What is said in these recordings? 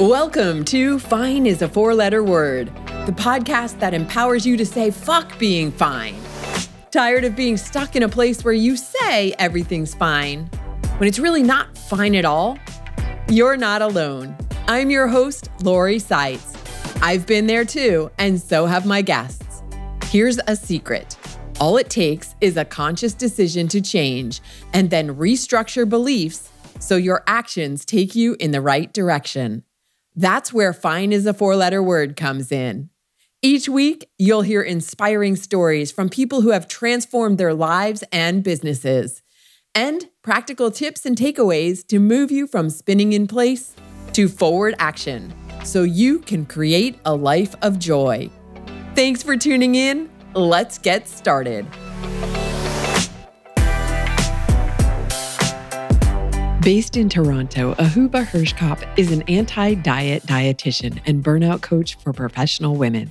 Welcome to Fine is a Four Letter Word, the podcast that empowers you to say fuck being fine. Tired of being stuck in a place where you say everything's fine when it's really not fine at all? You're not alone. I'm your host, Lori Seitz. I've been there too, and so have my guests. Here's a secret all it takes is a conscious decision to change and then restructure beliefs so your actions take you in the right direction. That's where fine is a four letter word comes in. Each week, you'll hear inspiring stories from people who have transformed their lives and businesses, and practical tips and takeaways to move you from spinning in place to forward action so you can create a life of joy. Thanks for tuning in. Let's get started. Based in Toronto, Ahuva Hershkop is an anti diet dietitian and burnout coach for professional women.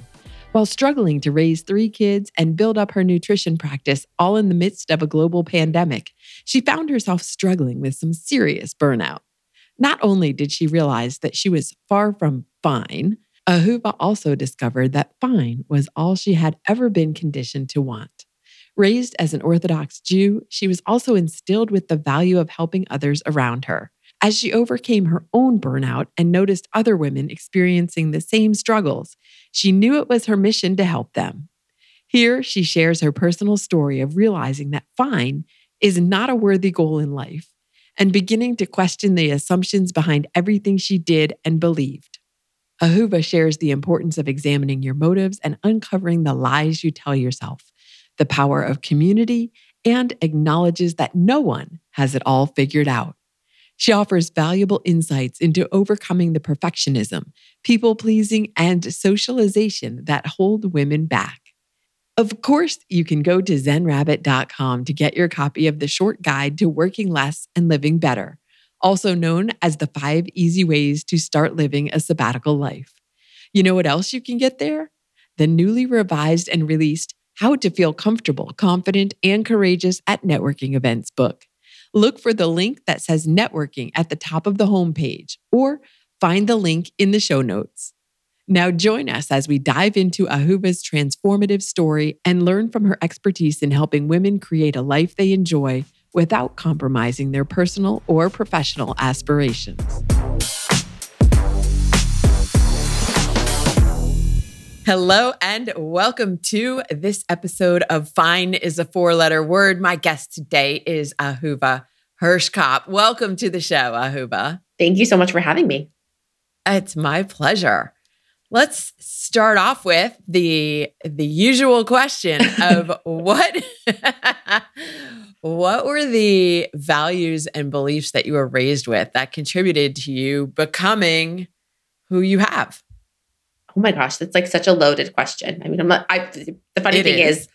While struggling to raise three kids and build up her nutrition practice all in the midst of a global pandemic, she found herself struggling with some serious burnout. Not only did she realize that she was far from fine, Ahuva also discovered that fine was all she had ever been conditioned to want. Raised as an Orthodox Jew, she was also instilled with the value of helping others around her. As she overcame her own burnout and noticed other women experiencing the same struggles, she knew it was her mission to help them. Here, she shares her personal story of realizing that fine is not a worthy goal in life and beginning to question the assumptions behind everything she did and believed. Ahuva shares the importance of examining your motives and uncovering the lies you tell yourself, the power of community, and acknowledges that no one has it all figured out. She offers valuable insights into overcoming the perfectionism, people pleasing, and socialization that hold women back. Of course, you can go to zenrabbit.com to get your copy of the short guide to working less and living better also known as the five easy ways to start living a sabbatical life. You know what else you can get there? The newly revised and released How to Feel Comfortable, Confident, and Courageous at Networking Events book. Look for the link that says networking at the top of the homepage or find the link in the show notes. Now, join us as we dive into Ahuva's transformative story and learn from her expertise in helping women create a life they enjoy without compromising their personal or professional aspirations. Hello and welcome to this episode of Fine is a Four Letter Word. My guest today is Ahuva Hershkop. Welcome to the show, Ahuva. Thank you so much for having me. It's my pleasure. Let's start off with the the usual question of what what were the values and beliefs that you were raised with that contributed to you becoming who you have? Oh my gosh, that's like such a loaded question. I mean, I'm not, I, the funny it thing is. is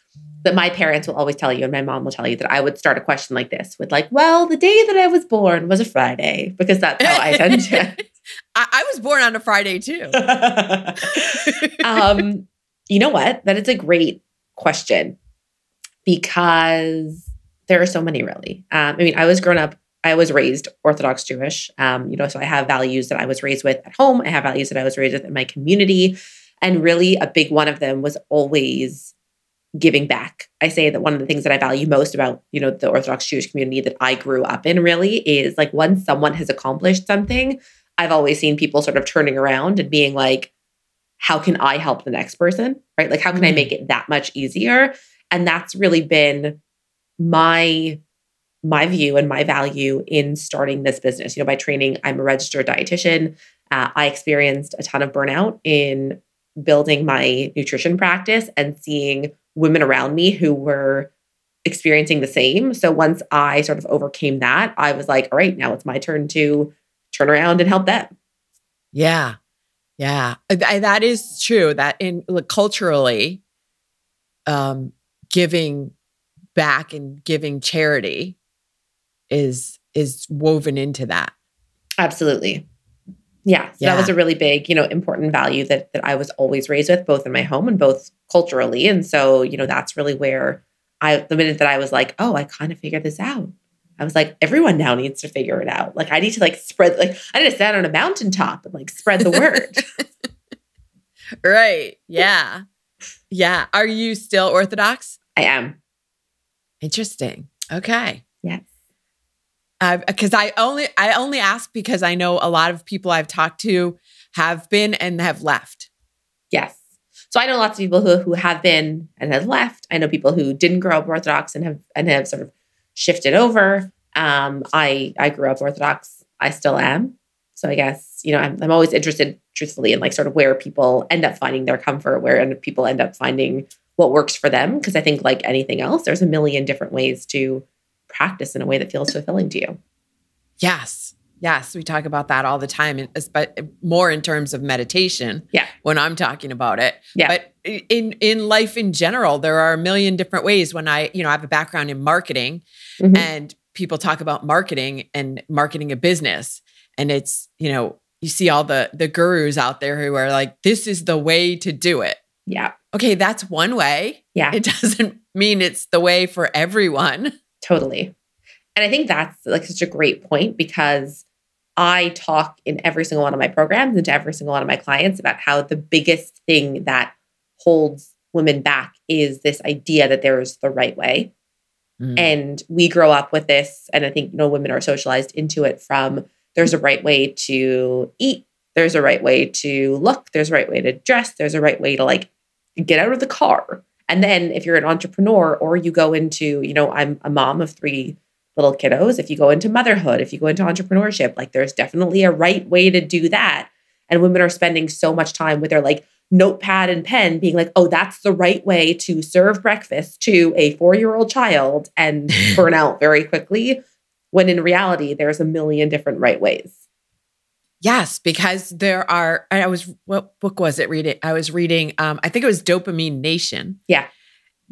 that my parents will always tell you, and my mom will tell you that I would start a question like this with, like, well, the day that I was born was a Friday, because that's how I tend to. I, I, was born on a Friday too. um, you know what? That is a great question because there are so many really. Um, I mean, I was grown up, I was raised Orthodox Jewish, um, you know, so I have values that I was raised with at home. I have values that I was raised with in my community. And really, a big one of them was always giving back. I say that one of the things that I value most about, you know, the Orthodox Jewish community that I grew up in really is like once someone has accomplished something, I've always seen people sort of turning around and being like, how can I help the next person? Right? Like, how can mm-hmm. I make it that much easier? And that's really been my my view and my value in starting this business. You know, by training, I'm a registered dietitian. Uh, I experienced a ton of burnout in building my nutrition practice and seeing women around me who were experiencing the same. So once I sort of overcame that, I was like, all right, now it's my turn to turn around and help them. Yeah. Yeah. That is true that in like, culturally um giving back and giving charity is is woven into that. Absolutely. Yeah, so yeah. that was a really big, you know, important value that that I was always raised with, both in my home and both culturally. And so, you know, that's really where I the minute that I was like, oh, I kind of figured this out. I was like, everyone now needs to figure it out. Like I need to like spread like I need to stand on a mountaintop and like spread the word. right. Yeah. Yeah. Are you still Orthodox? I am. Interesting. Okay. Yes. Because I only I only ask because I know a lot of people I've talked to have been and have left. Yes. So I know lots of people who who have been and have left. I know people who didn't grow up Orthodox and have and have sort of shifted over. Um, I I grew up Orthodox. I still am. So I guess you know I'm I'm always interested, truthfully, in like sort of where people end up finding their comfort, where people end up finding what works for them. Because I think like anything else, there's a million different ways to practice in a way that feels fulfilling to you. Yes. Yes, we talk about that all the time, but more in terms of meditation. Yeah. When I'm talking about it. Yeah. But in in life in general, there are a million different ways. When I, you know, I have a background in marketing, mm-hmm. and people talk about marketing and marketing a business, and it's you know you see all the the gurus out there who are like, this is the way to do it. Yeah. Okay, that's one way. Yeah. It doesn't mean it's the way for everyone. Totally. And I think that's like such a great point because I talk in every single one of my programs and to every single one of my clients about how the biggest thing that holds women back is this idea that there is the right way. Mm. And we grow up with this. And I think, you know, women are socialized into it from there's a right way to eat, there's a right way to look, there's a right way to dress, there's a right way to like get out of the car. And then if you're an entrepreneur or you go into, you know, I'm a mom of three little kiddos, if you go into motherhood, if you go into entrepreneurship, like there's definitely a right way to do that. And women are spending so much time with their like notepad and pen being like, oh, that's the right way to serve breakfast to a four year old child and burn out very quickly. When in reality, there's a million different right ways. Yes, because there are. I was what book was it reading? I was reading. Um, I think it was Dopamine Nation. Yeah,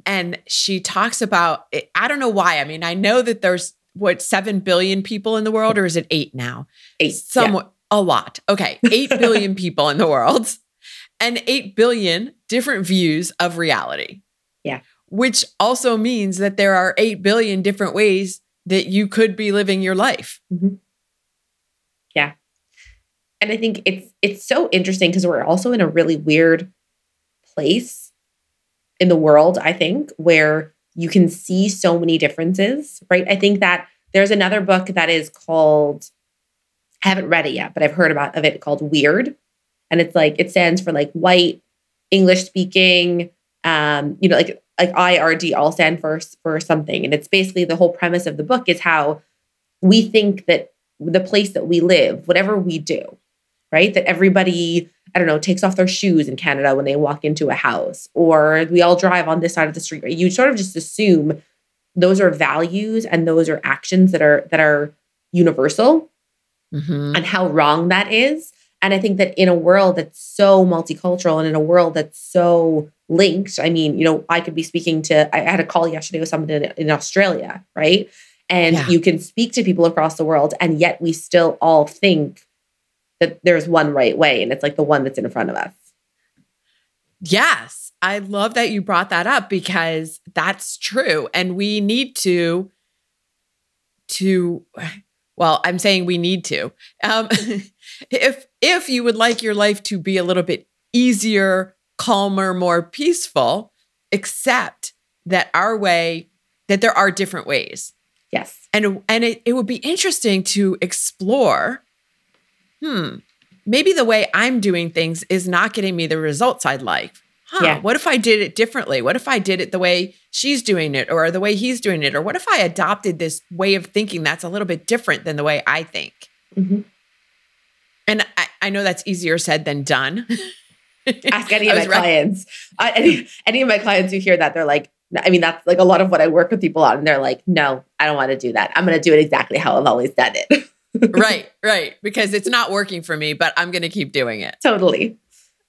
and she talks about. I don't know why. I mean, I know that there's what seven billion people in the world, or is it eight now? Eight, somewhat yeah. a lot. Okay, eight billion people in the world, and eight billion different views of reality. Yeah, which also means that there are eight billion different ways that you could be living your life. Mm-hmm and I think it's it's so interesting because we're also in a really weird place in the world, I think, where you can see so many differences, right? I think that there's another book that is called I haven't read it yet, but I've heard about of it called Weird. And it's like it stands for like white, English speaking, um, you know, like like IRD all stand for for something. And it's basically the whole premise of the book is how we think that the place that we live, whatever we do, right? That everybody, I don't know, takes off their shoes in Canada when they walk into a house, or we all drive on this side of the street. Right? You sort of just assume those are values and those are actions that are that are universal, mm-hmm. and how wrong that is. And I think that in a world that's so multicultural and in a world that's so linked, I mean, you know, I could be speaking to, I had a call yesterday with someone in, in Australia, right? And yeah. you can speak to people across the world, and yet we still all think that there's one right way and it's like the one that's in front of us. Yes. I love that you brought that up because that's true and we need to to well, I'm saying we need to. Um, if if you would like your life to be a little bit easier, calmer, more peaceful, accept that our way that there are different ways. Yes. And and it, it would be interesting to explore hmm, maybe the way I'm doing things is not getting me the results I'd like. Huh, yeah. what if I did it differently? What if I did it the way she's doing it or the way he's doing it? Or what if I adopted this way of thinking that's a little bit different than the way I think? Mm-hmm. And I, I, know that's easier said than done. Ask any of my clients. Any, any of my clients who hear that, they're like, I mean, that's like a lot of what I work with people on. And they're like, no, I don't want to do that. I'm going to do it exactly how I've always done it. right, right. Because it's not working for me, but I'm going to keep doing it. Totally.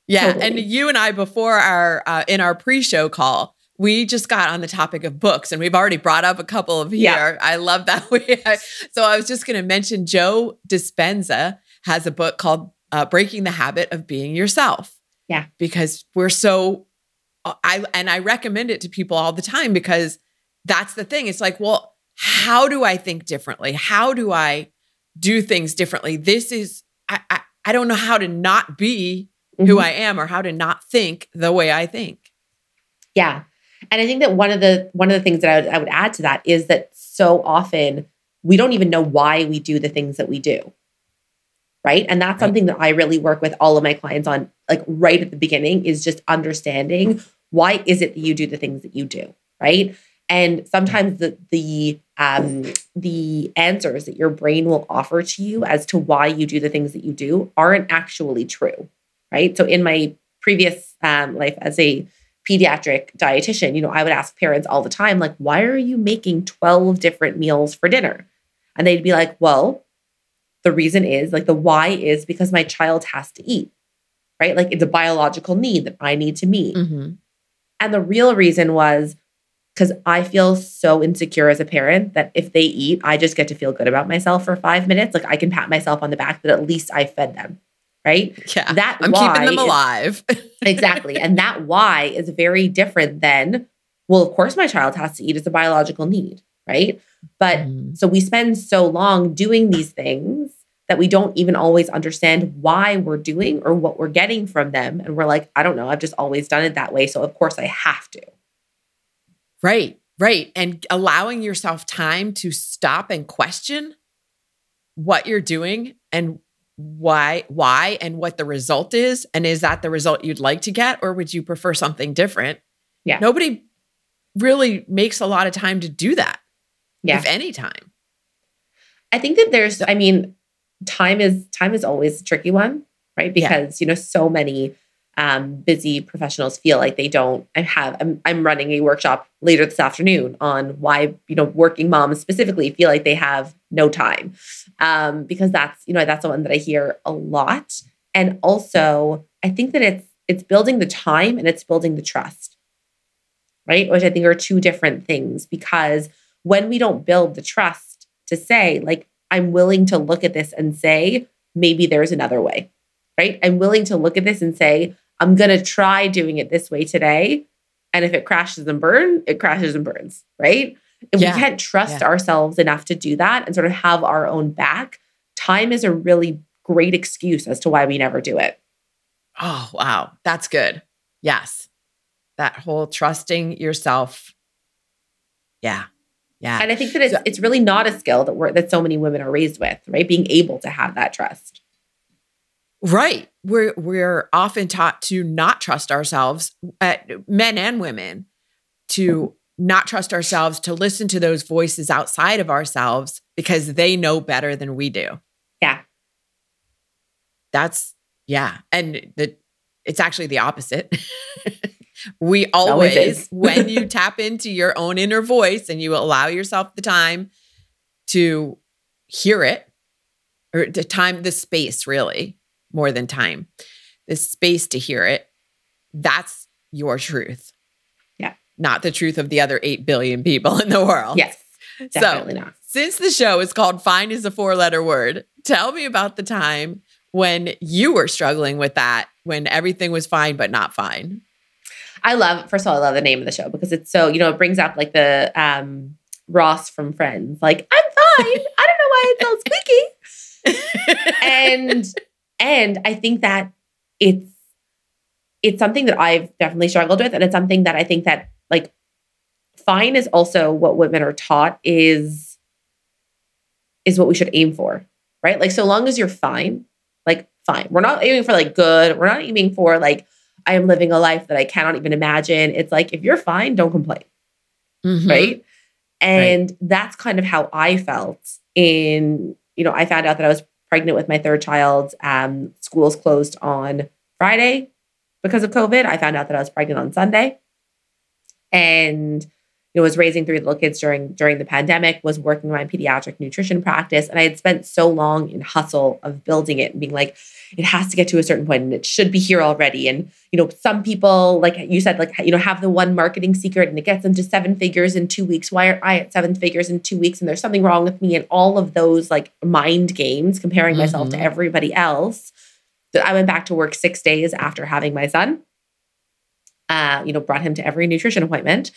Yeah. Totally. And you and I, before our, uh, in our pre show call, we just got on the topic of books and we've already brought up a couple of here. Yeah. I love that. We, so I was just going to mention Joe Dispenza has a book called uh, Breaking the Habit of Being Yourself. Yeah. Because we're so, uh, I, and I recommend it to people all the time because that's the thing. It's like, well, how do I think differently? How do I do things differently? This is, I, I, I don't know how to not be mm-hmm. who I am or how to not think the way I think. Yeah. And I think that one of the one of the things that I would, I would add to that is that so often we don't even know why we do the things that we do. Right. And that's right. something that I really work with all of my clients on, like right at the beginning, is just understanding why is it that you do the things that you do. Right. And sometimes the the um, the answers that your brain will offer to you as to why you do the things that you do aren't actually true, right? So in my previous um, life as a pediatric dietitian, you know, I would ask parents all the time, like, why are you making 12 different meals for dinner? And they'd be like, well, the reason is like the why is because my child has to eat, right? Like it's a biological need that I need to meet. Mm-hmm. And the real reason was because I feel so insecure as a parent that if they eat, I just get to feel good about myself for five minutes. Like I can pat myself on the back that at least I fed them right? Yeah. That I'm keeping them alive. Is, exactly. And that why is very different than, well, of course my child has to eat. It's a biological need, right? But mm. so we spend so long doing these things that we don't even always understand why we're doing or what we're getting from them. And we're like, I don't know, I've just always done it that way. So of course I have to. Right, right. And allowing yourself time to stop and question what you're doing and why why and what the result is. And is that the result you'd like to get or would you prefer something different? Yeah. Nobody really makes a lot of time to do that yeah. if any time. I think that there's i mean time is time is always a tricky one right? Because yeah. you know so many um, busy professionals feel like they don't I have I'm, I'm running a workshop later this afternoon on why you know working moms specifically feel like they have no time. Um, because that's you know that's the one that I hear a lot. And also I think that it's it's building the time and it's building the trust right? Which I think are two different things because when we don't build the trust to say like I'm willing to look at this and say maybe there's another way right? I'm willing to look at this and say I'm going to try doing it this way today. And if it crashes and burns, it crashes and burns, right? If yeah. we can't trust yeah. ourselves enough to do that and sort of have our own back, time is a really great excuse as to why we never do it. Oh, wow. That's good. Yes. That whole trusting yourself. Yeah. Yeah. And I think that it's, so, it's really not a skill that we're that so many women are raised with, right? Being able to have that trust. Right. We're we're often taught to not trust ourselves, uh, men and women, to not trust ourselves, to listen to those voices outside of ourselves because they know better than we do. Yeah. That's yeah. And the it's actually the opposite. we always, always when you tap into your own inner voice and you allow yourself the time to hear it or the time the space really more than time, the space to hear it. That's your truth. Yeah. Not the truth of the other 8 billion people in the world. Yes. Definitely so, not. Since the show is called Fine is a four letter word, tell me about the time when you were struggling with that, when everything was fine but not fine. I love, first of all, I love the name of the show because it's so, you know, it brings up like the um Ross from Friends. Like, I'm fine. I don't know why it sounds squeaky. and and I think that it's it's something that I've definitely struggled with. And it's something that I think that like fine is also what women are taught is is what we should aim for. Right. Like so long as you're fine, like fine. We're not aiming for like good. We're not aiming for like I am living a life that I cannot even imagine. It's like if you're fine, don't complain. Mm-hmm. Right. And right. that's kind of how I felt in, you know, I found out that I was pregnant with my third child. Um, schools closed on Friday because of COVID. I found out that I was pregnant on Sunday. And you know, was raising three little kids during during the pandemic, was working my pediatric nutrition practice, and I had spent so long in hustle of building it and being like, it has to get to a certain point and it should be here already. And you know, some people, like you said, like you know, have the one marketing secret and it gets them to seven figures in two weeks. Why are I at seven figures in two weeks? And there's something wrong with me. And all of those like mind games, comparing mm-hmm. myself to mm-hmm. everybody else. That I went back to work six days after having my son. Uh, you know, brought him to every nutrition appointment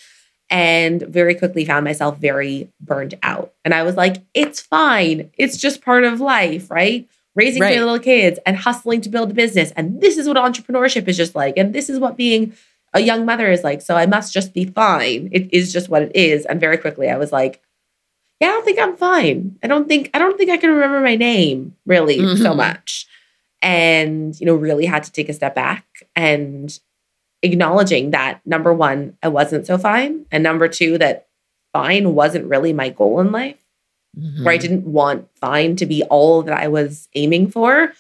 and very quickly found myself very burned out. And I was like, it's fine. It's just part of life, right? Raising right. three little kids and hustling to build a business. And this is what entrepreneurship is just like. And this is what being a young mother is like. So I must just be fine. It is just what it is. And very quickly I was like, yeah, I don't think I'm fine. I don't think I don't think I can remember my name really mm-hmm. so much. And, you know, really had to take a step back and acknowledging that number one, I wasn't so fine. And number two, that fine wasn't really my goal in life, mm-hmm. where I didn't want fine to be all that I was aiming for,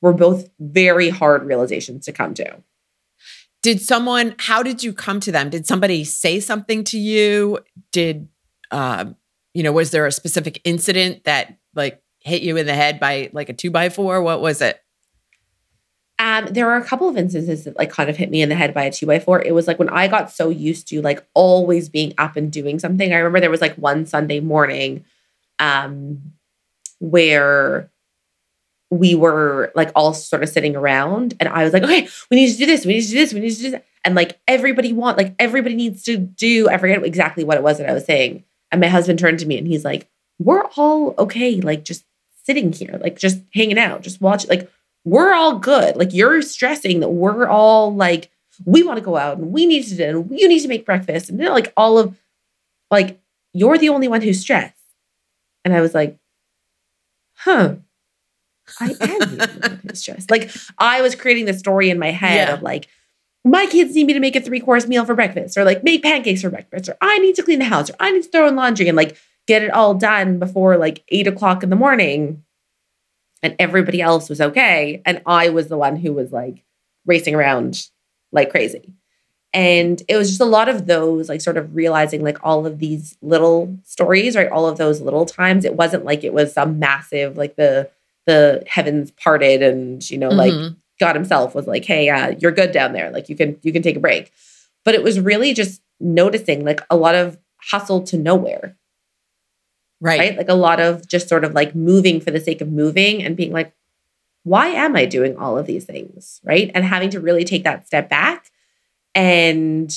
were both very hard realizations to come to. Did someone, how did you come to them? Did somebody say something to you? Did, uh, you know, was there a specific incident that like hit you in the head by like a two by four? What was it? Um, there are a couple of instances that like kind of hit me in the head by a two by four. It was like when I got so used to like always being up and doing something. I remember there was like one Sunday morning um where we were like all sort of sitting around and I was like, okay, we need to do this, we need to do this, we need to do this. And like everybody want, like everybody needs to do, I forget exactly what it was that I was saying. And my husband turned to me and he's like, we're all okay, like just sitting here, like just hanging out, just watching, like we're all good. Like you're stressing that we're all like, we want to go out and we need to do and you need to make breakfast. And you know, like all of like you're the only one who's stressed. And I was like, huh. I am the only one who's stressed. Like I was creating the story in my head yeah. of like, my kids need me to make a three course meal for breakfast or like make pancakes for breakfast or I need to clean the house or I need to throw in laundry and like get it all done before like eight o'clock in the morning and everybody else was okay. And I was the one who was like racing around like crazy. And it was just a lot of those, like sort of realizing like all of these little stories, right? All of those little times. It wasn't like it was some massive, like the the heavens parted and you know, mm-hmm. like God himself was like, hey, uh, you're good down there. Like you can you can take a break. But it was really just noticing like a lot of hustle to nowhere Right. Right. Like a lot of just sort of like moving for the sake of moving and being like, why am I doing all of these things? Right. And having to really take that step back and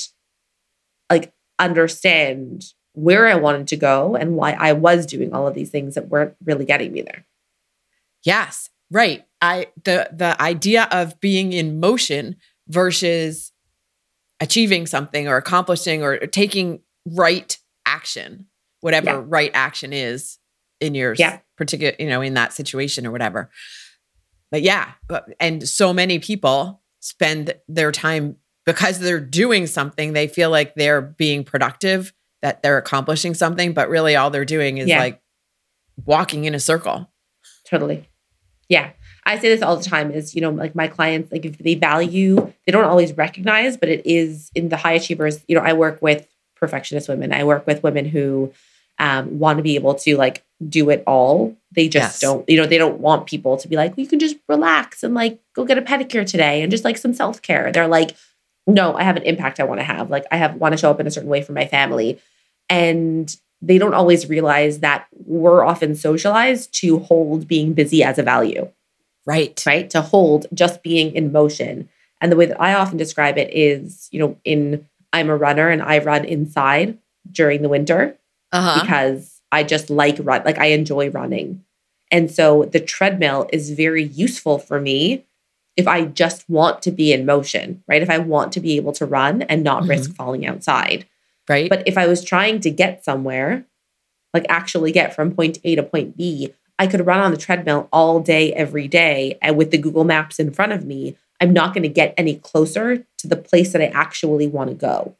like understand where I wanted to go and why I was doing all of these things that weren't really getting me there. Yes. Right. I the the idea of being in motion versus achieving something or accomplishing or taking right action whatever yeah. right action is in your yeah. particular, you know, in that situation or whatever. But yeah, and so many people spend their time because they're doing something, they feel like they're being productive, that they're accomplishing something, but really all they're doing is yeah. like walking in a circle. Totally. Yeah. I say this all the time is, you know, like my clients, like if they value, they don't always recognize, but it is in the high achievers, you know, I work with perfectionist women. I work with women who um, want to be able to like do it all. They just yes. don't, you know, they don't want people to be like, well, you can just relax and like go get a pedicure today and just like some self care. They're like, no, I have an impact I want to have. Like I have want to show up in a certain way for my family. And they don't always realize that we're often socialized to hold being busy as a value. Right. Right. To hold just being in motion. And the way that I often describe it is, you know, in I'm a runner and I run inside during the winter uh-huh. because I just like run, like I enjoy running. And so the treadmill is very useful for me if I just want to be in motion, right? If I want to be able to run and not mm-hmm. risk falling outside. Right. But if I was trying to get somewhere, like actually get from point A to point B, I could run on the treadmill all day, every day. And with the Google Maps in front of me, I'm not going to get any closer to the place that I actually want to go.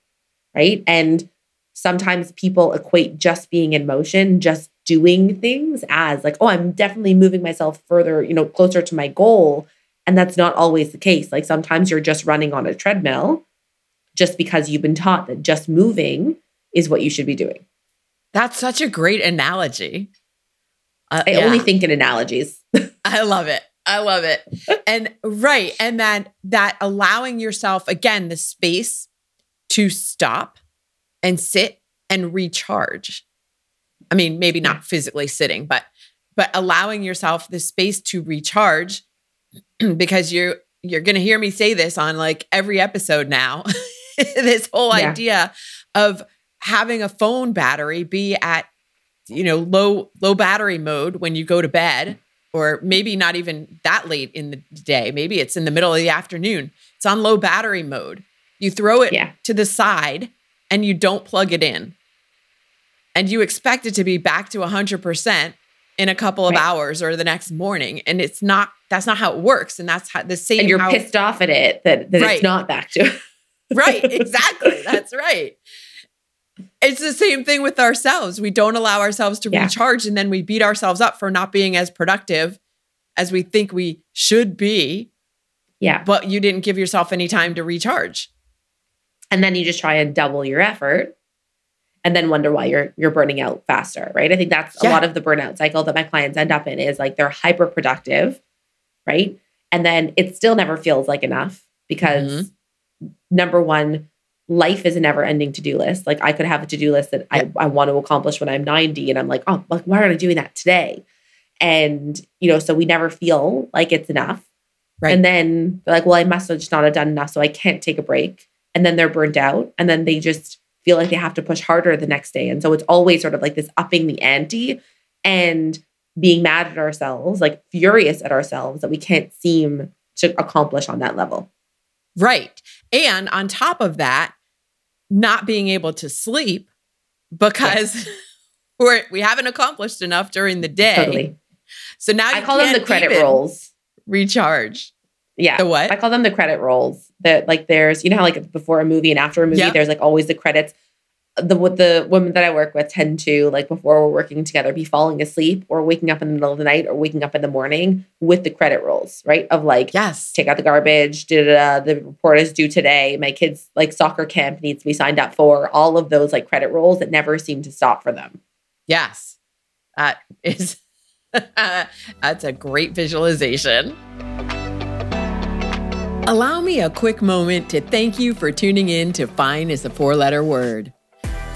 Right. And sometimes people equate just being in motion, just doing things as like, oh, I'm definitely moving myself further, you know, closer to my goal. And that's not always the case. Like sometimes you're just running on a treadmill just because you've been taught that just moving is what you should be doing. That's such a great analogy. Uh, I yeah. only think in analogies. I love it. I love it. and right. And then that allowing yourself, again, the space to stop and sit and recharge. I mean, maybe not physically sitting, but but allowing yourself the space to recharge because you you're going to hear me say this on like every episode now. this whole yeah. idea of having a phone battery be at you know low low battery mode when you go to bed or maybe not even that late in the day maybe it's in the middle of the afternoon it's on low battery mode you throw it Yeah. to the side and you don't plug it in. And you expect it to be back to 100% in a couple of Right. hours or the next morning. And it's not that's not how it works. And that's how the same and you're how, pissed off at it that, that Right. it's not back to right exactly. That's right. It's the same thing with ourselves. We don't allow ourselves to Yeah. recharge and then we beat ourselves up for not being as productive as we think we should be. Yeah. But you didn't give yourself any time to recharge and then you just try and double your effort and then wonder why you're you're burning out faster right? I think that's a lot of the burnout cycle that my clients end up in is like they're hyper productive right? And then it still never feels like enough because mm-hmm. number one life is a never ending to-do list. Like i could have a to-do list that Yep. I, I want to accomplish when i'm 90 and i'm like oh like why aren't i doing that today? And you know so we never feel like it's enough. Right. and then they're like well i must have just not have done enough so i can't take a break and then they're burnt out and then they just feel like they have to push harder the next day. And so it's always sort of like this upping the ante and being mad at ourselves like furious at ourselves that we can't seem to accomplish on that level. Right. And on top of that not being able to sleep because we're we haven't accomplished enough during the day. Totally. So now i you call them the credit rolls. recharge yeah the what I call them the credit rolls. That like there's you know how like before a movie and after a movie Yep. there's like always the credits. The what the women that I work with tend to like before we're working together be falling asleep or waking up in the middle of the night or waking up in the morning with the credit rolls right of like yes take out the garbage. Da, da, the report is due today. My kids like soccer camp needs to be signed up for. All of those like credit rolls that never seem to stop for them. Yes. That is that's a great visualization. Allow me a quick moment to thank you for tuning in to Fine is a four letter word.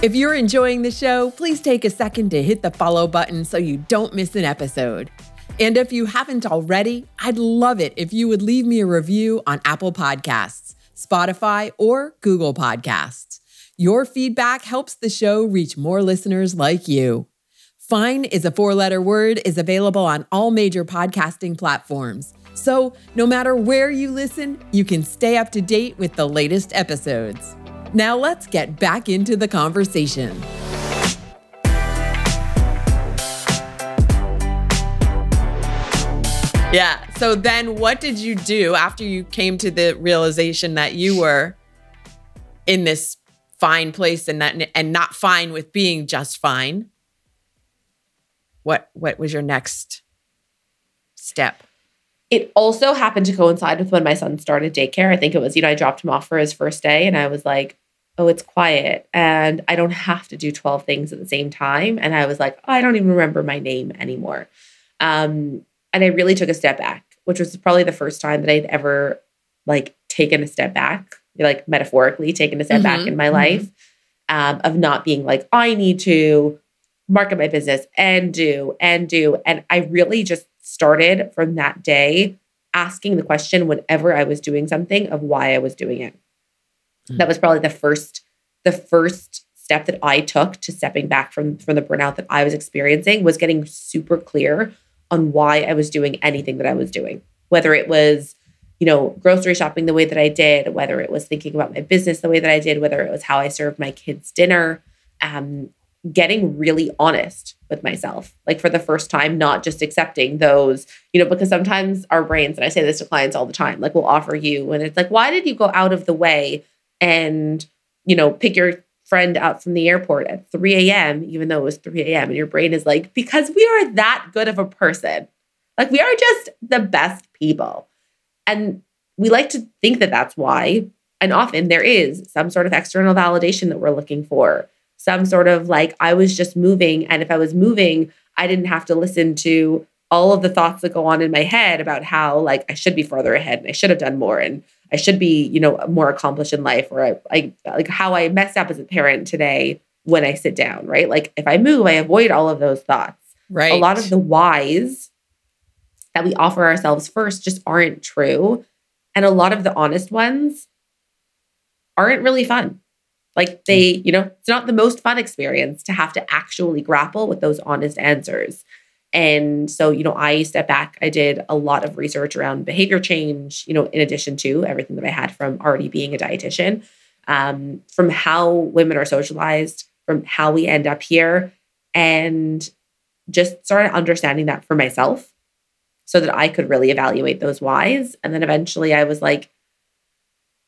If you're enjoying the show, please take a second to hit the follow button so you don't miss an episode. And if you haven't already, I'd love it if you would leave me a review on Apple Podcasts, Spotify, or Google Podcasts. Your feedback helps the show reach more listeners like you. Fine is a four letter word is available on all major podcasting platforms. So, no matter where you listen, you can stay up to date with the latest episodes. Now, let's get back into the conversation. Yeah. So, then what did you do after you came to the realization that you were in this fine place and that and not fine with being just fine? What what was your next step? It also happened to coincide with when my son started daycare. I think it was, you know, I dropped him off for his first day and I was like, oh, it's quiet and I don't have to do 12 things at the same time. And I was like, oh, I don't even remember my name anymore. Um, and I really took a step back, which was probably the first time that I'd ever like taken a step back, like metaphorically taken a step back Mhm, in my mhm. life um, of not being like, I need to market my business and do and do. And I really just started from that day asking the question whenever I was doing something of why I was doing it. Mm. That was probably the first the first step that I took to stepping back from from the burnout that I was experiencing was getting super clear on why I was doing anything that I was doing. Whether it was you know, grocery shopping the way that I did, whether it was thinking about my business the way that I did, whether it was how I served my kids dinner, um, getting really honest with myself, like for the first time, not just accepting those, you know, because sometimes our brains, and I say this to clients all the time, like we'll offer you, and it's like, why did you go out of the way and, you know, pick your friend out from the airport at 3 a.m., even though it was 3 a.m., and your brain is like, because we are that good of a person. Like we are just the best people. And we like to think that that's why. And often there is some sort of external validation that we're looking for some sort of like I was just moving. And if I was moving, I didn't have to listen to all of the thoughts that go on in my head about how like I should be further ahead and I should have done more and I should be, you know, more accomplished in life or I, I like how I messed up as a parent today when I sit down, right? Like if I move, I avoid all of those thoughts. Right. A lot of the whys that we offer ourselves first just aren't true. And a lot of the honest ones aren't really fun. Like they, you know, it's not the most fun experience to have to actually grapple with those honest answers. And so, you know, I stepped back. I did a lot of research around behavior change, you know, in addition to everything that I had from already being a dietitian, um, from how women are socialized, from how we end up here, and just started understanding that for myself so that I could really evaluate those whys. And then eventually I was like,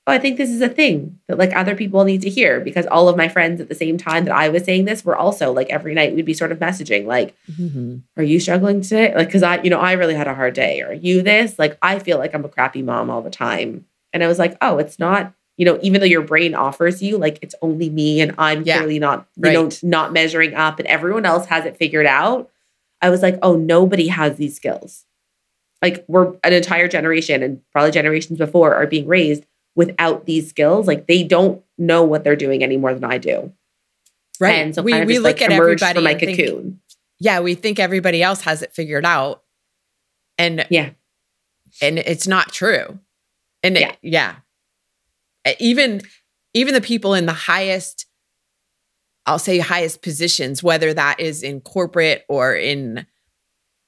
oh, I think this is a thing that like other people need to hear because all of my friends at the same time that I was saying this were also like every night we'd be sort of messaging like, mm-hmm. are you struggling today? Like, cause I, you know, I really had a hard day. Are you this? Like, I feel like I'm a crappy mom all the time. And I was like, oh, it's not, you know, even though your brain offers you like it's only me and I'm yeah. clearly not, you right. know, not measuring up and everyone else has it figured out. I was like, oh, nobody has these skills. Like we're an entire generation and probably generations before are being raised without these skills. Like they don't know what they're doing any more than I do. Right. And so we, kind of we just, look like, at everybody from my cocoon. Yeah, we think everybody else has it figured out. And yeah. And it's not true. And yeah. It, yeah. Even even the people in the highest I'll say highest positions, whether that is in corporate or in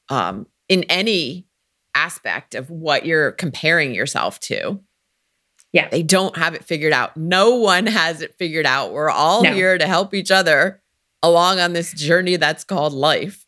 um in any aspect of what you're comparing yourself to. Yeah. They don't have it figured out. No one has it figured out. We're all no. here to help each other along on this journey that's called life.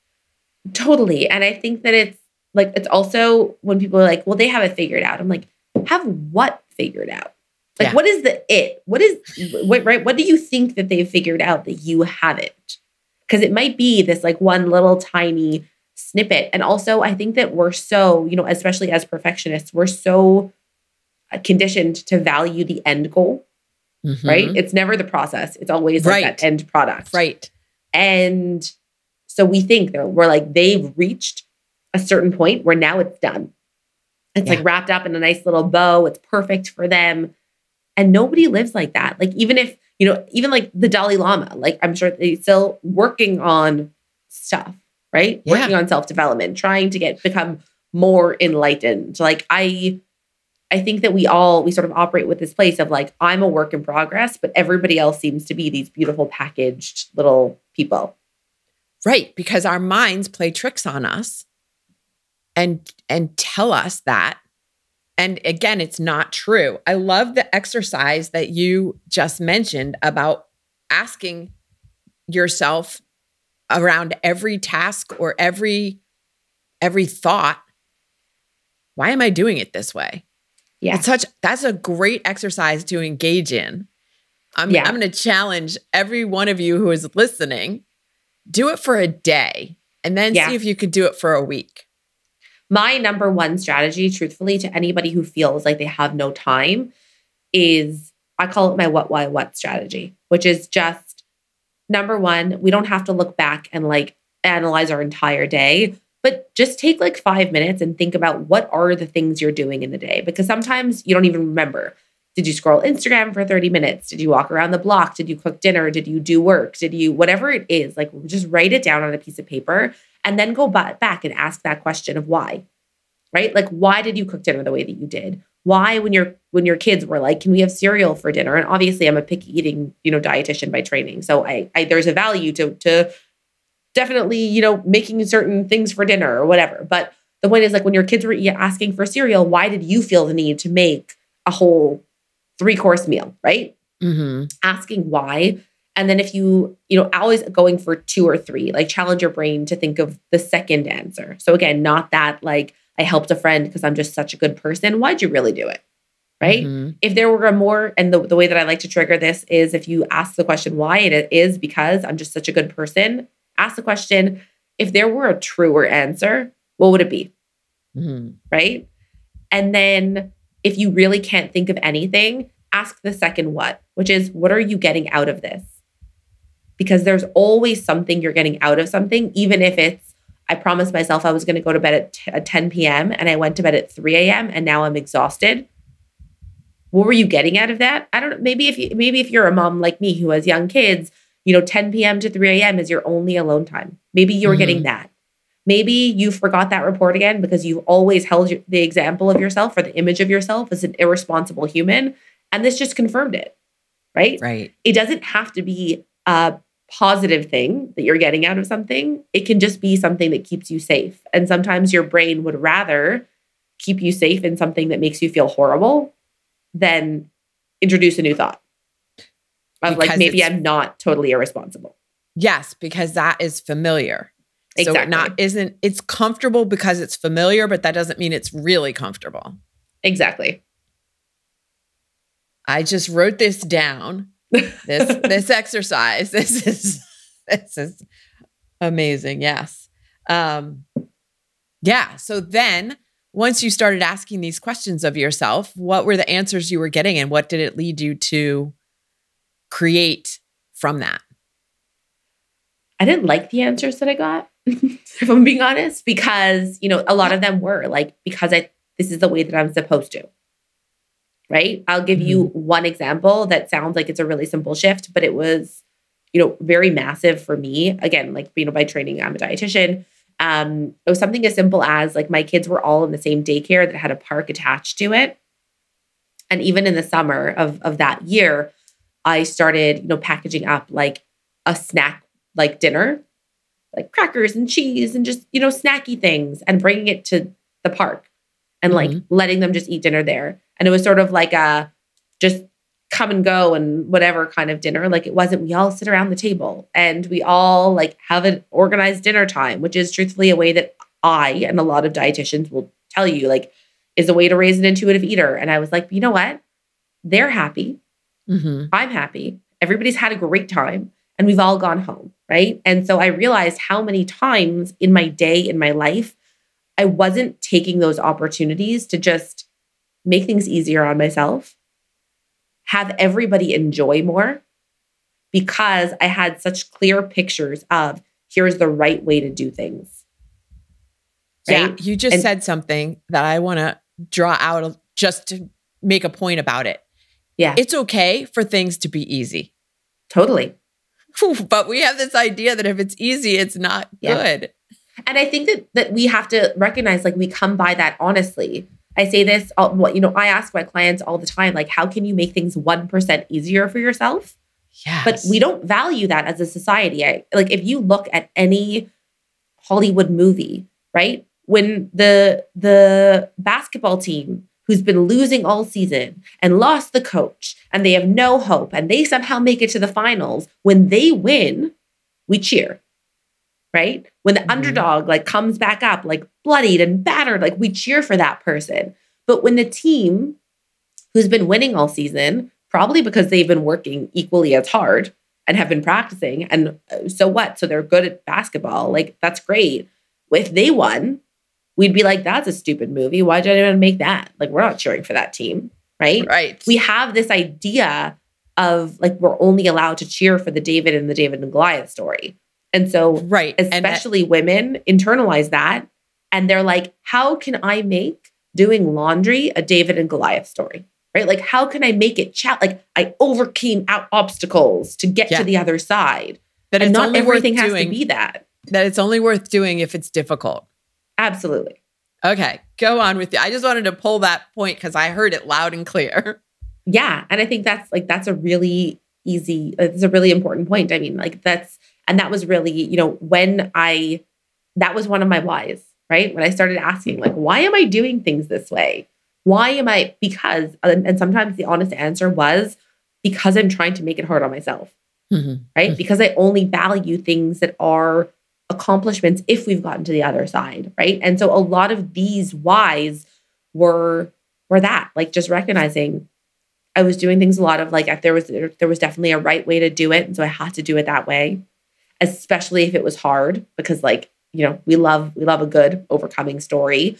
Totally. And I think that it's like, it's also when people are like, well, they have it figured out. I'm like, have what figured out? Like, yeah. what is the it? What is, what, right? What do you think that they've figured out that you haven't? Because it might be this like one little tiny snippet. And also, I think that we're so, you know, especially as perfectionists, we're so conditioned to value the end goal, mm-hmm. right? It's never the process. It's always like that end product. Right. And so we think that we're like, they've reached a certain point where now it's done. It's yeah. like wrapped up in a nice little bow. It's perfect for them. And nobody lives like that. Like, even if, you know, even like the Dalai Lama, like I'm sure they're still working on stuff, right? Yeah. Working on self development, trying to get become more enlightened. Like, I I think that we all we sort of operate with this place of like I'm a work in progress, but everybody else seems to be these beautiful packaged little people. Right, because our minds play tricks on us and and tell us that. And again, it's not true. I love the exercise that you just mentioned about asking yourself around every task or every every thought, why am I doing it this way? Yeah. It's such that's a great exercise to engage in. I'm yeah. I'm going to challenge every one of you who is listening. Do it for a day and then yeah. see if you could do it for a week. My number one strategy, truthfully, to anybody who feels like they have no time is I call it my what, why, what strategy, which is just number one, we don't have to look back and like analyze our entire day. But just take like five minutes and think about what are the things you're doing in the day because sometimes you don't even remember. Did you scroll Instagram for 30 minutes? Did you walk around the block? Did you cook dinner? Did you do work? Did you, whatever it is, like just write it down on a piece of paper and then go back and ask that question of why, right? Like, why did you cook dinner the way that you did? Why, when your when your kids were like, "Can we have cereal for dinner?" And obviously, I'm a picky eating, you know, dietitian by training, so I, I there's a value to to definitely, you know, making certain things for dinner or whatever. But the point is, like, when your kids were asking for cereal, why did you feel the need to make a whole three course meal, right? Mm-hmm. Asking why. And then if you, you know, always going for two or three, like challenge your brain to think of the second answer. So again, not that like I helped a friend because I'm just such a good person. Why'd you really do it? Right. Mm-hmm. If there were a more, and the, the way that I like to trigger this is if you ask the question why, it is because I'm just such a good person ask the question if there were a truer answer, what would it be? Mm-hmm. Right. And then if you really can't think of anything, ask the second what, which is what are you getting out of this? Because there's always something you're getting out of something, even if it's, I promised myself I was going to go to bed at, t- at 10 p.m. and I went to bed at 3 a.m. and now I'm exhausted. What were you getting out of that? I don't know. Maybe if you, maybe if you're a mom like me who has young kids, you know 10 p.m to 3 a.m is your only alone time maybe you're mm-hmm. getting that maybe you forgot that report again because you've always held the example of yourself or the image of yourself as an irresponsible human and this just confirmed it right? Right. It doesn't have to be a positive thing that you're getting out of something. It can just be something that keeps you safe. And sometimes your brain would rather keep you safe in something that makes you feel horrible than introduce a new thought of like Because maybe I'm not totally irresponsible. Yes, because that is familiar. So Exactly. it not isn't it's comfortable because it's familiar, but that doesn't mean it's really comfortable. Exactly. I just wrote this down. This this exercise. This is this is amazing. Yes. Um yeah, so then once you started asking these questions of yourself, what were the answers you were getting and what did it lead you to create from that? I didn't like the answers that I got, if I'm being honest, because you know a lot of them were like because I this is the way that I'm supposed to. Right? I'll give you one example that sounds like it's a really simple shift, but it was, you know, very massive for me. Again, like you know, by training, I'm a dietitian. Um, it was something as simple as like my kids were all in the same daycare that had a park attached to it. And even in the summer of, of that year, I started, you know, packaging up like a snack like dinner, like crackers and cheese and just, you know, snacky things and bringing it to the park and like Mhm. letting them just eat dinner there. And it was sort of like a just come and go and whatever kind of dinner. Like it wasn't, we all sit around the table and we all like have an organized dinner time, which is truthfully a way that I and a lot of dietitians will tell you, like, is a way to raise an intuitive eater. And I was like, you know what? They're happy. Mhm. I'm happy. Everybody's had a great time and we've all gone home. Right. And so I realized how many times in my day, in my life, I wasn't taking those opportunities to just make things easier on myself, have everybody enjoy more because I had such clear pictures of here's the right way to do things. Yeah, you just And- said something that I want to draw out just to make a point about it. Yeah. It's okay for things to be easy. Totally. but we have this idea that if it's easy, it's not Yeah. good. And I think that that we have to recognize like we come by that honestly. I say this, all, you know, I ask my clients all the time, like, how can you make things one percent easier for yourself? Yes. But we don't value that as a society. I, like, if you look at any Hollywood movie, right, when the the basketball team who's been losing all season and lost the coach and they have no hope and they somehow make it to the finals, when they win, we cheer right? When the Mhm. underdog like comes back up like bloodied and battered, like we cheer for that person. But when the team who's been winning all season, probably because they've been working equally as hard and have been practicing, and uh, so what? So they're good at basketball. Like that's great. If they won, we'd be like, that's a stupid movie. Why did anyone make that? Like we're not cheering for that team, right? right. we have this idea of like we're only allowed to cheer for the David and the David and Goliath story. And so right. And that- especially women internalize that and they're like how can i make doing laundry a david and goliath story right like how can i make it chat like i overcame out obstacles to get Yeah. to the other side that and it's not only everything has doing, to be that that it's only worth doing if it's difficult. Absolutely Okay, go on with you. I just wanted to pull that point because I heard it loud and clear. yeah and i think that's like that's a really easy it's a really important point i mean like that's and that was really you know when i that was one of my whys right when i started asking like why am i doing things this way why am i because and, and sometimes the honest answer was because i'm trying to make it hard on myself Mhm. right because i only value things that are accomplishments if we've gotten to the other side right and so a lot of these whys were were that like just recognizing I was doing things a lot of like if there was there was definitely a right way to do it, and so I had to do it that way, especially if it was hard because like you know we love we love a good overcoming story,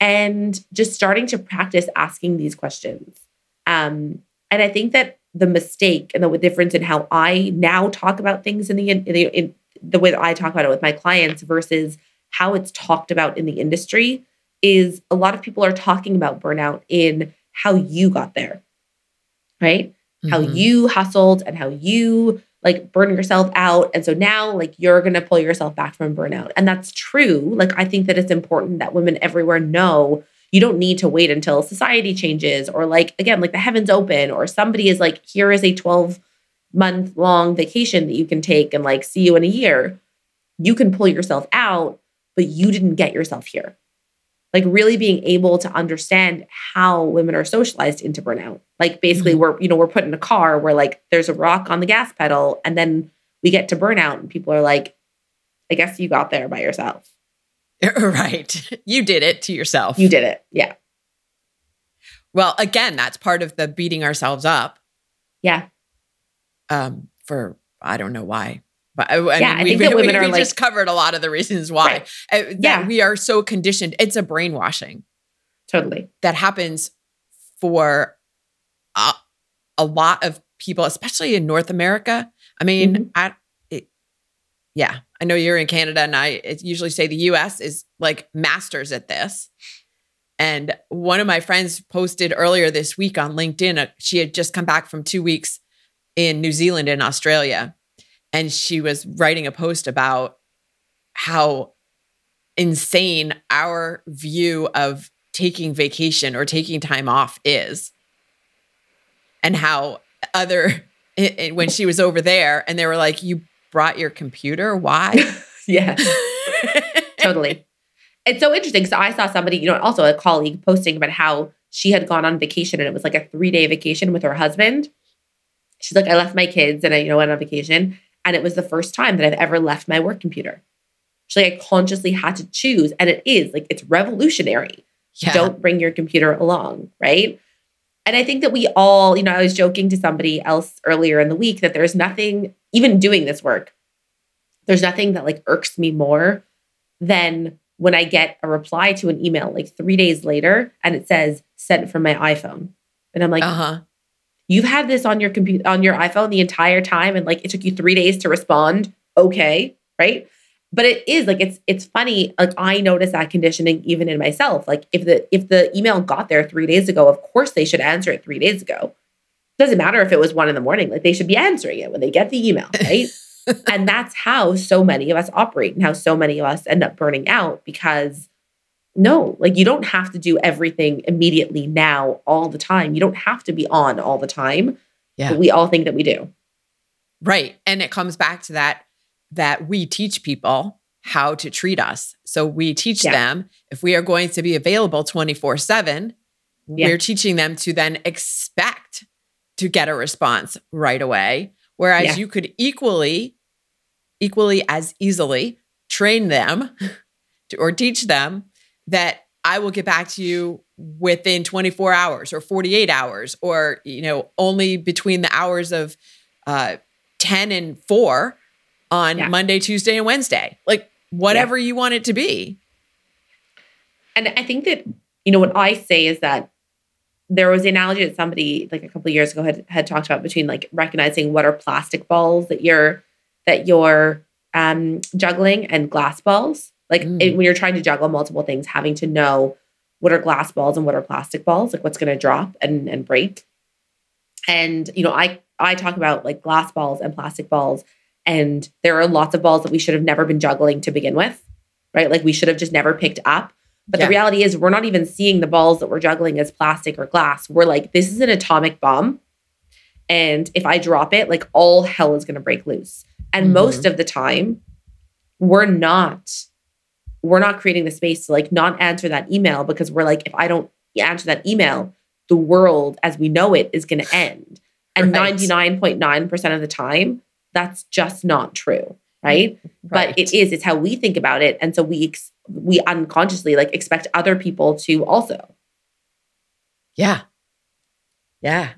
and just starting to practice asking these questions. Um, and I think that the mistake and the difference in how I now talk about things in the in the, in the way that I talk about it with my clients versus how it's talked about in the industry is a lot of people are talking about burnout in how you got there right? How Mhm. you hustled and how you like burn yourself out. And so now like you're going to pull yourself back from burnout. And that's true. Like I think that it's important that women everywhere know you don't need to wait until society changes or like again like the heavens open or somebody is like here is a 12 month long vacation that you can take and like see you in a year you can pull yourself out but you didn't get yourself here. Like really being able to understand how women are socialized into burnout. Like basically Mm-hmm. we're you know we're put in a car where like there's a rock on the gas pedal and then we get to burnout and people are like i guess you got there by yourself. Right. You did it to yourself. you did it. Yeah. Well, again, that's part of the beating ourselves up. Yeah um, for I don't know why. But I, I Yeah, mean, I we, think that we, women are we like- just covered a lot of the reasons why. Right. Uh, that Yeah. we are so conditioned. It's a brainwashing totally that happens for a, a lot of people, especially in North America. I mean, Mhm. I, it, yeah, I know you're in Canada, and I usually say the U.S. is like masters at this. And one of my friends posted earlier this week on LinkedIn. Uh, she had just come back from two weeks in New Zealand and Australia, and she was writing a post about how insane our view of taking vacation or taking time off is and how other it, it- when she was over there and they were like you brought your computer why yeah totally. It's so interesting. So I saw somebody, you know, also a colleague posting about how she had gone on vacation and it was like a three day vacation with her husband. She's like, I left my kids and I, you know, went on vacation. And it was the first time that I've ever left my work computer. She's like, I consciously had to choose. And it is like, it's revolutionary. yeah Don't bring your computer along. Right. And I think that we all, you know, I was joking to somebody else earlier in the week that there's nothing, even doing this work, there's nothing that like irks me more than when I get a reply to an email like three days later and it says sent from my iPhone. And I'm like, uh-huh you've had this on your computer on your iPhone the entire time and like it took you three days to respond. Okay. Right. But it is like it's it's funny. Like I notice that conditioning even in myself. Like if the if the email got there three days ago, of course they should answer it three days ago. Doesn't matter if it was one in the morning. Like they should be answering it when they get the email, right? and that's how so many of us operate and how so many of us end up burning out because no, like you don't have to do everything immediately now all the time. You don't have to be on all the time. Yeah. But we all think that we do. right and it comes back to that that we teach people how to treat us so we teach Yeah. them if we are going to be available 24 7 Yeah. we're teaching them to then expect to get a response right away whereas Yeah. you could equally equally as easily train them to, or teach them that I will get back to you within 24 hours or 48 hours or you know only between the hours of uh 10 and 4 on Yeah. Monday, Tuesday and Wednesday. Like whatever you want it to be. And I think that, you know, what I say is that there was the analogy that somebody like a couple of years ago had, had talked about between like recognizing what are plastic balls that you're that you're um juggling and glass balls. Like Mm. it, when you're trying to juggle multiple things, having to know what are glass balls and what are plastic balls, like what's going to drop and and break. And you know, I I talk about like glass balls and plastic balls, and there are lots of balls that we should have never been juggling to begin with, right? Like we should have just never picked up. But Yeah. the reality is, we're not even seeing the balls that we're juggling as plastic or glass. We're like, this is an atomic bomb. And if I drop it, like all hell is going to break loose. And Mhm. most of the time, we're not we're not creating the space to like not answer that email because we're like if i don't answer that email the world as we know it is going to end and Right. 99.9% of the time that's just not true right? Mm-hmm. but it is it's how we think about it and so we ex- we unconsciously like expect other people to also Yeah. Yeah.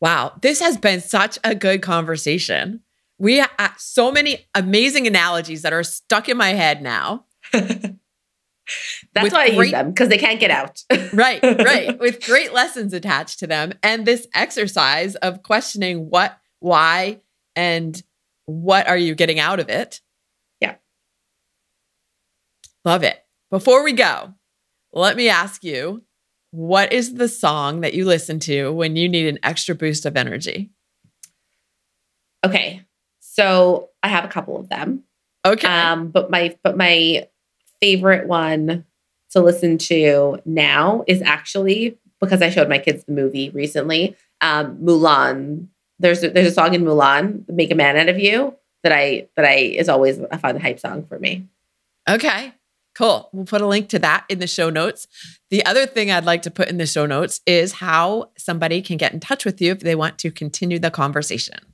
Wow. This has been such a good conversation. We have so many amazing analogies that are stuck in my head now. that's With why i use them because they can't get out Right, right. With great lessons attached to them. And this exercise of questioning what, why, and what are you getting out of it? Yeah. Love it. Before we go, let me ask you what is the song that you listen to when you need an extra boost of energy? okay so i have a couple of them Okay. Um, but my but my favorite one to listen to now is actually because I showed my kids the movie recently. Um, Mulan. There's a, there's a song in Mulan, "Make a Man Out of You," that I that I is always a fun hype song for me. Okay, cool. We'll put a link to that in the show notes. The other thing I'd like to put in the show notes is how somebody can get in touch with you if they want to continue the conversation.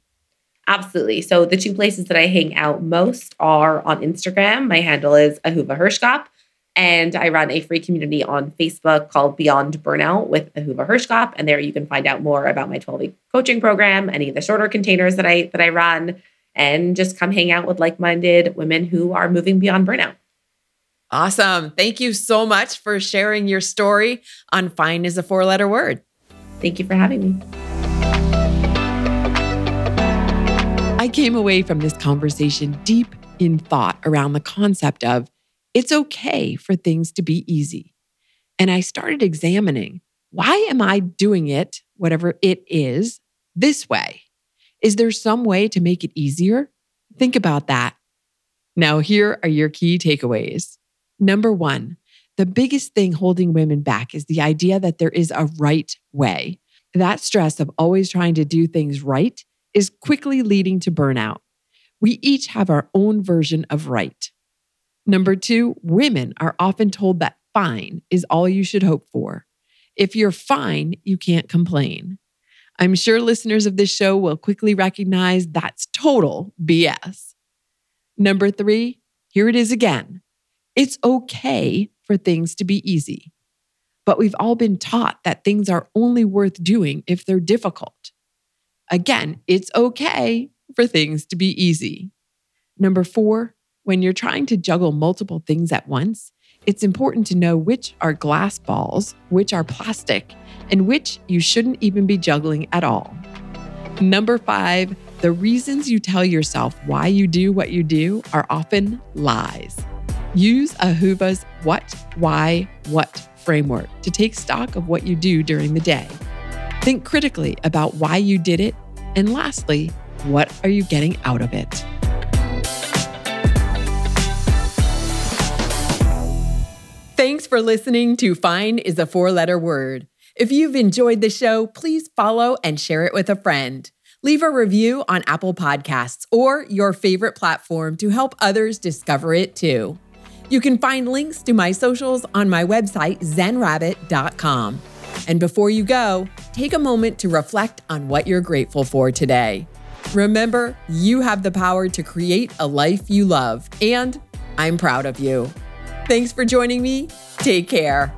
Absolutely. So the two places that I hang out most are on Instagram. My handle is Ahuva Hershkop. And I run a free community on Facebook called Beyond Burnout with Ahuva Hershkop. And there you can find out more about my 12 week coaching program, any of the shorter containers that I that I run, and just come hang out with like-minded women who are moving beyond burnout. Awesome. Thank you so much for sharing your story on Fine is a four letter word. Thank you for having me. I came away from this conversation deep in thought around the concept of it's okay for things to be easy. And I started examining why am I doing it, whatever it is, this way? Is there some way to make it easier? Think about that. Now, here are your key takeaways. Number one, the biggest thing holding women back is the idea that there is a right way. That stress of always trying to do things right is quickly leading to burnout. We each have our own version of right. Number two, women are often told that fine is all you should hope for. If you're fine, you can't complain. I'm sure listeners of this show will quickly recognize that's total BS. Number three, here it is again. It's okay for things to be easy. But we've all been taught that things are only worth doing if they're difficult. Again, it's okay for things to be easy. Number four, when you're trying to juggle multiple things at once, it's important to know which are glass balls, which are plastic, and which you shouldn't even be juggling at all. Number five, the reasons you tell yourself why you do what you do are often lies. Use Ahuva's what, why, what framework to take stock of what you do during the day. Think critically about why you did it. And lastly, what are you getting out of it? Thanks for listening to Fine is a Four Letter Word. If you've enjoyed the show, please follow and share it with a friend. Leave a review on Apple Podcasts or your favorite platform to help others discover it too. You can find links to my socials on my website, zenrabbit.com. And before you go, take a moment to reflect on what you're grateful for today. Remember, you have the power to create a life you love, and I'm proud of you. Thanks for joining me. Take care.